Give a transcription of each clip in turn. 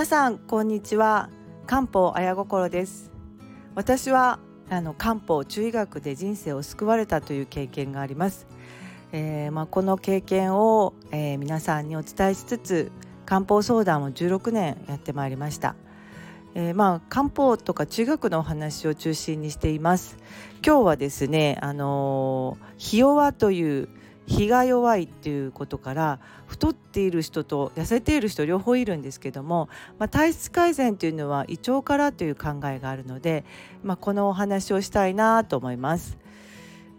皆さんこんにちは。漢方綾心です。私はあの漢方中医学で人生を救われたという経験があります、えー、まあ、この経験を、えー、皆さんにお伝えしつつ漢方相談を16年やってまいりました、えー、まあ漢方とか中学のお話を中心にしています。今日はですねあのひ弱という日が弱いっていうことから太っている人と痩せている人両方いるんですけども、まあ、体質改善というのは胃腸からという考えがあるので、まあ、このお話をしたいなと思います。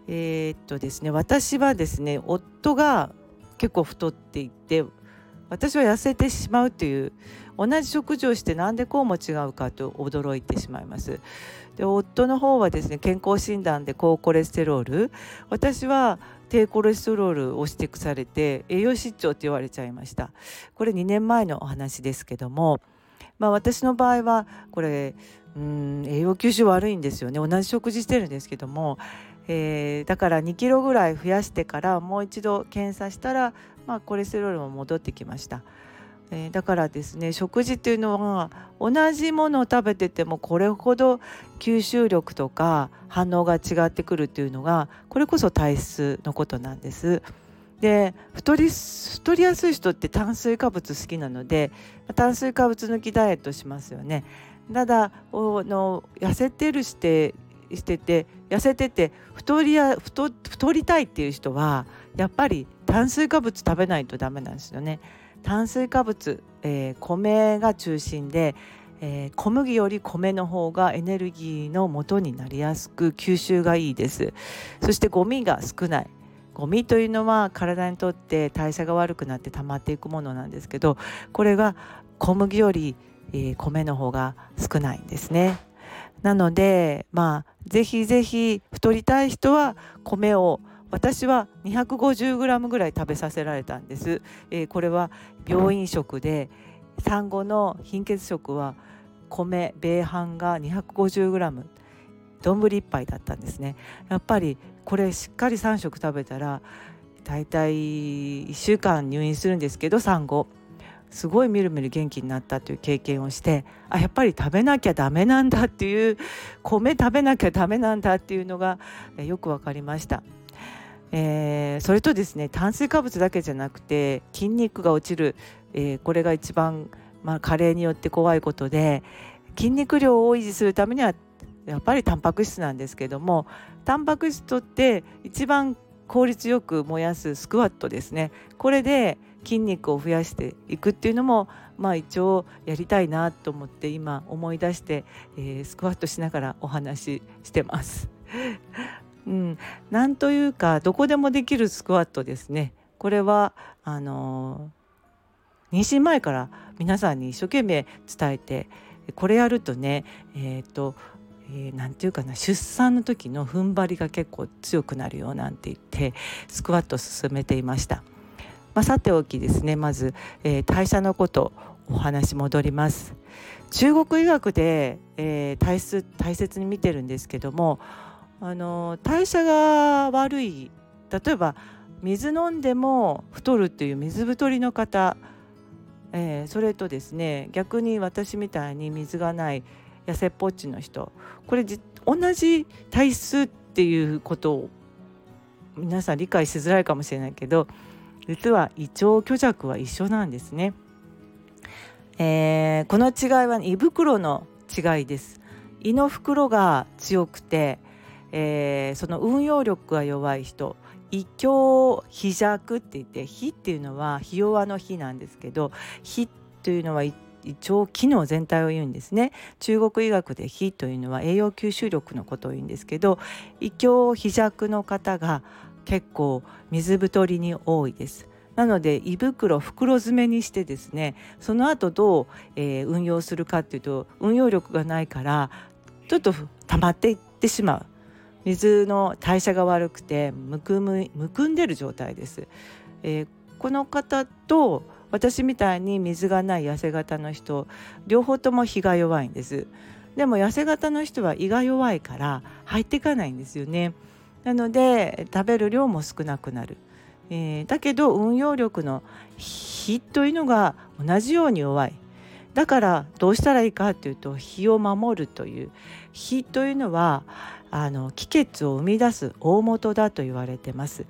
えー、っとですね私はですね夫が結構太っていて私は痩せてしまうという同じ食事をしてなんでこうも違うかと驚いてしまいます。で夫の方はですね健康診断で高コレステロール私は低コレステロールを指摘されて栄養失調って言われちゃいましたこれ2年前のお話ですけどもまあ私の場合はこれうん栄養吸収悪いんですよね同じ食事してるんですけども、えー、だから2キロぐらい増やしてからもう一度検査したら、まあ、コレステロールも戻ってきました。えー、だからですね食事っていうのは同じものを食べててもこれほど吸収力とか反応が違ってくるっていうのがこれこそ体質のことなんです。で太り太りやすい人って炭水化物好きなので炭水化物抜きダイエットしますよね。ただの痩せてるしてしてて痩せてて太りや太太りたいっていう人はやっぱり炭水化物食べないとダメなんですよね。炭水化物、えー、米が中心で、えー、小麦より米の方がエネルギーの元になりやすく吸収がいいです。そしてゴミが少ない。ゴミというのは体にとって代謝が悪くなって溜まっていくものなんですけどこれが小麦より、えー、米の方が少ないんですね。なのでまあぜひぜひ太りたい人は米を私は 250g ぐらい食べさせられたんです、えー、これは病院食で産後の貧血食は米米飯が 250g 丼1杯だったんですね。やっぱりこれしっかり3食食べたらだいたい1週間入院するんですけど産後。すごいみるみる元気になったという経験をしてあやっぱり食べなきゃダメなんだっていう米食べなきゃダメなんだっていうのがよく分かりました。えー、それとですね炭水化物だけじゃなくて筋肉が落ちる、えー、これが一番、まあ、加齢によって怖いことで筋肉量を維持するためにはやっぱりタンパク質なんですけどもタンパク質とって一番効率よく燃やすスクワットですねこれで筋肉を増やしていくっていうのもまあ一応やりたいなと思って今思い出して、えー、スクワットしながらお話ししてます。うん、なんというかどこでもできるスクワットですね。これはあの妊娠前から皆さんに一生懸命伝えてこれやるとねえっ、ー、とえー、て言うかな出産の時の踏ん張りが結構強くなるよなんて言ってスクワットを進めていました。まあ、さておきですねまず、えー、代謝のことお話戻ります。中国医学で、えー、大切大切に見てるんですけどもあの代謝が悪い例えば水飲んでも太るっていう水太りの方、えー、それとですね逆に私みたいに水がない痩せっぽっちの人これ同じ体質っていうことを皆さん理解しづらいかもしれないけど実は胃腸虚弱は一緒なんですね。えー、この違いは胃袋の違いです。胃の袋が強くてえー、その運用力が弱い人胃強脾弱って言って脾っていうのはひ弱の脾なんですけど脾というのは胃腸機能全体を言うんですね。中国医学で脾というのは栄養吸収力のことを言うんですけど胃強脾弱の方が結構水太りに多いです。なので胃袋袋詰めにしてですねその後どう、えー、運用するかっていうと運用力がないからちょっと溜まっていってしまう。水の代謝が悪くてむくむむくんでる状態です、えー、この方と私みたいに水がない痩せ型の人両方とも胃が弱いんです。でも痩せ型の人は胃が弱いから入っていかないんですよね。なので食べる量も少なくなる、えー、だけど運用力の脾というのが同じように弱い。だからどうしたらいいかっていうと火を守るという。火というのはあの気血を生み出す大元だと言われてます。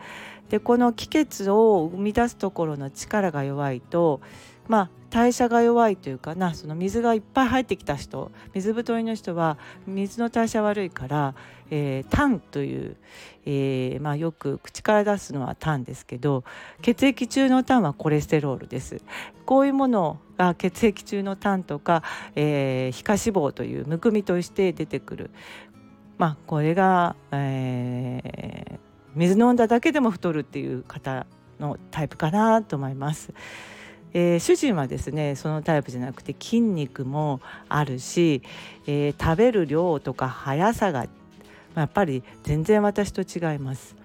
でこの気血を生み出すところの力が弱いとまあ代謝が弱いというかなその水がいっぱい入ってきた人水太りの人は水の代謝悪いから、えー、炭という、えー、まあ、よく口から出すのは炭ですけど血液中の炭はコレステロールです。こういうものが血液中の炭とか、えー、皮下脂肪というむくみとして出てくる。まあ、これが、え水飲んだだけでも太るっていう方のタイプかなと思います。えー、主人はですねそのタイプじゃなくて筋肉もあるし、えー、食べる量とか速さがやっぱり全然私と違います。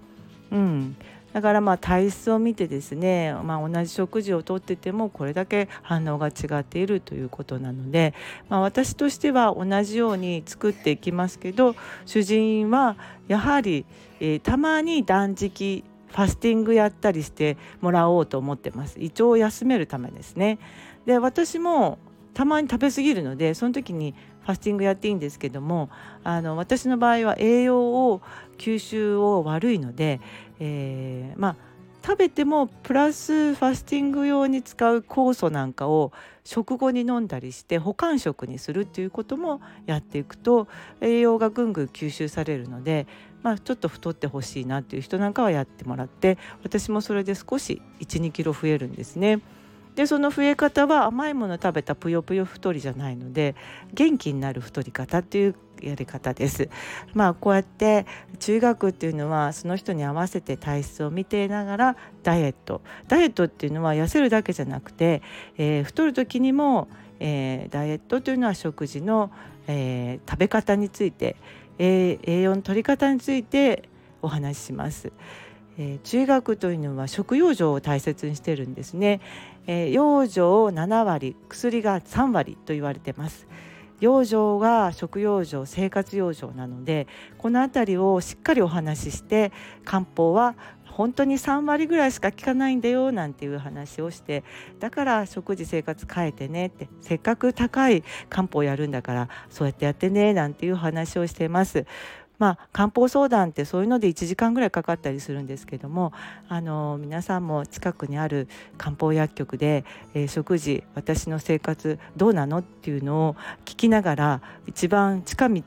うん、だからまあ体質を見てですね、まあ、同じ食事をとっててもこれだけ反応が違っているということなので、まあ、私としては同じように作っていきますけど主人はやはり、えー、たまに断食ファスティングやったりしてもらおうと思ってます。胃腸を休めるためですね。で私もたまに食べ過ぎるのでその時にファスティングやっていいんですけどもあの私の場合は栄養を吸収を悪いので、えー、まあ食べてもプラスファスティング用に使う酵素なんかを食後に飲んだりして保管食にするっていうこともやっていくと栄養がぐんぐん吸収されるのでまあ、ちょっと太ってほしいなっていう人なんかはやってもらって私もそれで少し1 2キロ増えるんですね。でその増え方は甘いもの食べたぷよぷよ太りじゃないので元気になる太り方っていうやり方です。まあこうやって中学っていうのはその人に合わせて体質を見ていながらダイエットダイエットっていうのは痩せるだけじゃなくて、えー、太る時にも、えー、ダイエットというのは食事の、えー、食べ方についてえ、栄養の取り方についてお話しします。え、中学というのは食養生を大切にしてるんですね、え、養生7割薬が3割と言われてます養生が食養生生活養生なのでこの辺りをしっかりお話しして漢方は本当に3割ぐらいしか効かないんだよなんていう話をしてだから食事生活変えてねってせっかく高い漢方やるんだからそうやってやってねなんていう話をしています。まあ、漢方相談ってそういうので1時間ぐらいかかったりするんですけどもあの皆さんも近くにある漢方薬局で、えー、食事私の生活どうなのっていうのを聞きながら一番近道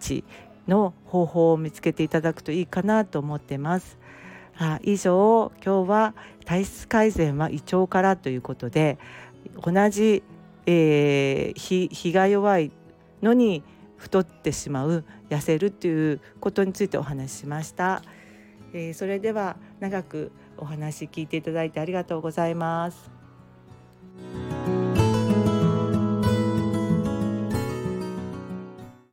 の方法を見つけていただくといいかなと思ってます。あ以上今日は体質改善は胃腸からということで同じ、えー、日が弱いのに太ってしまう痩せるっていうことについてお話ししました、えー、それでは長くお話聞いていただいてありがとうございます。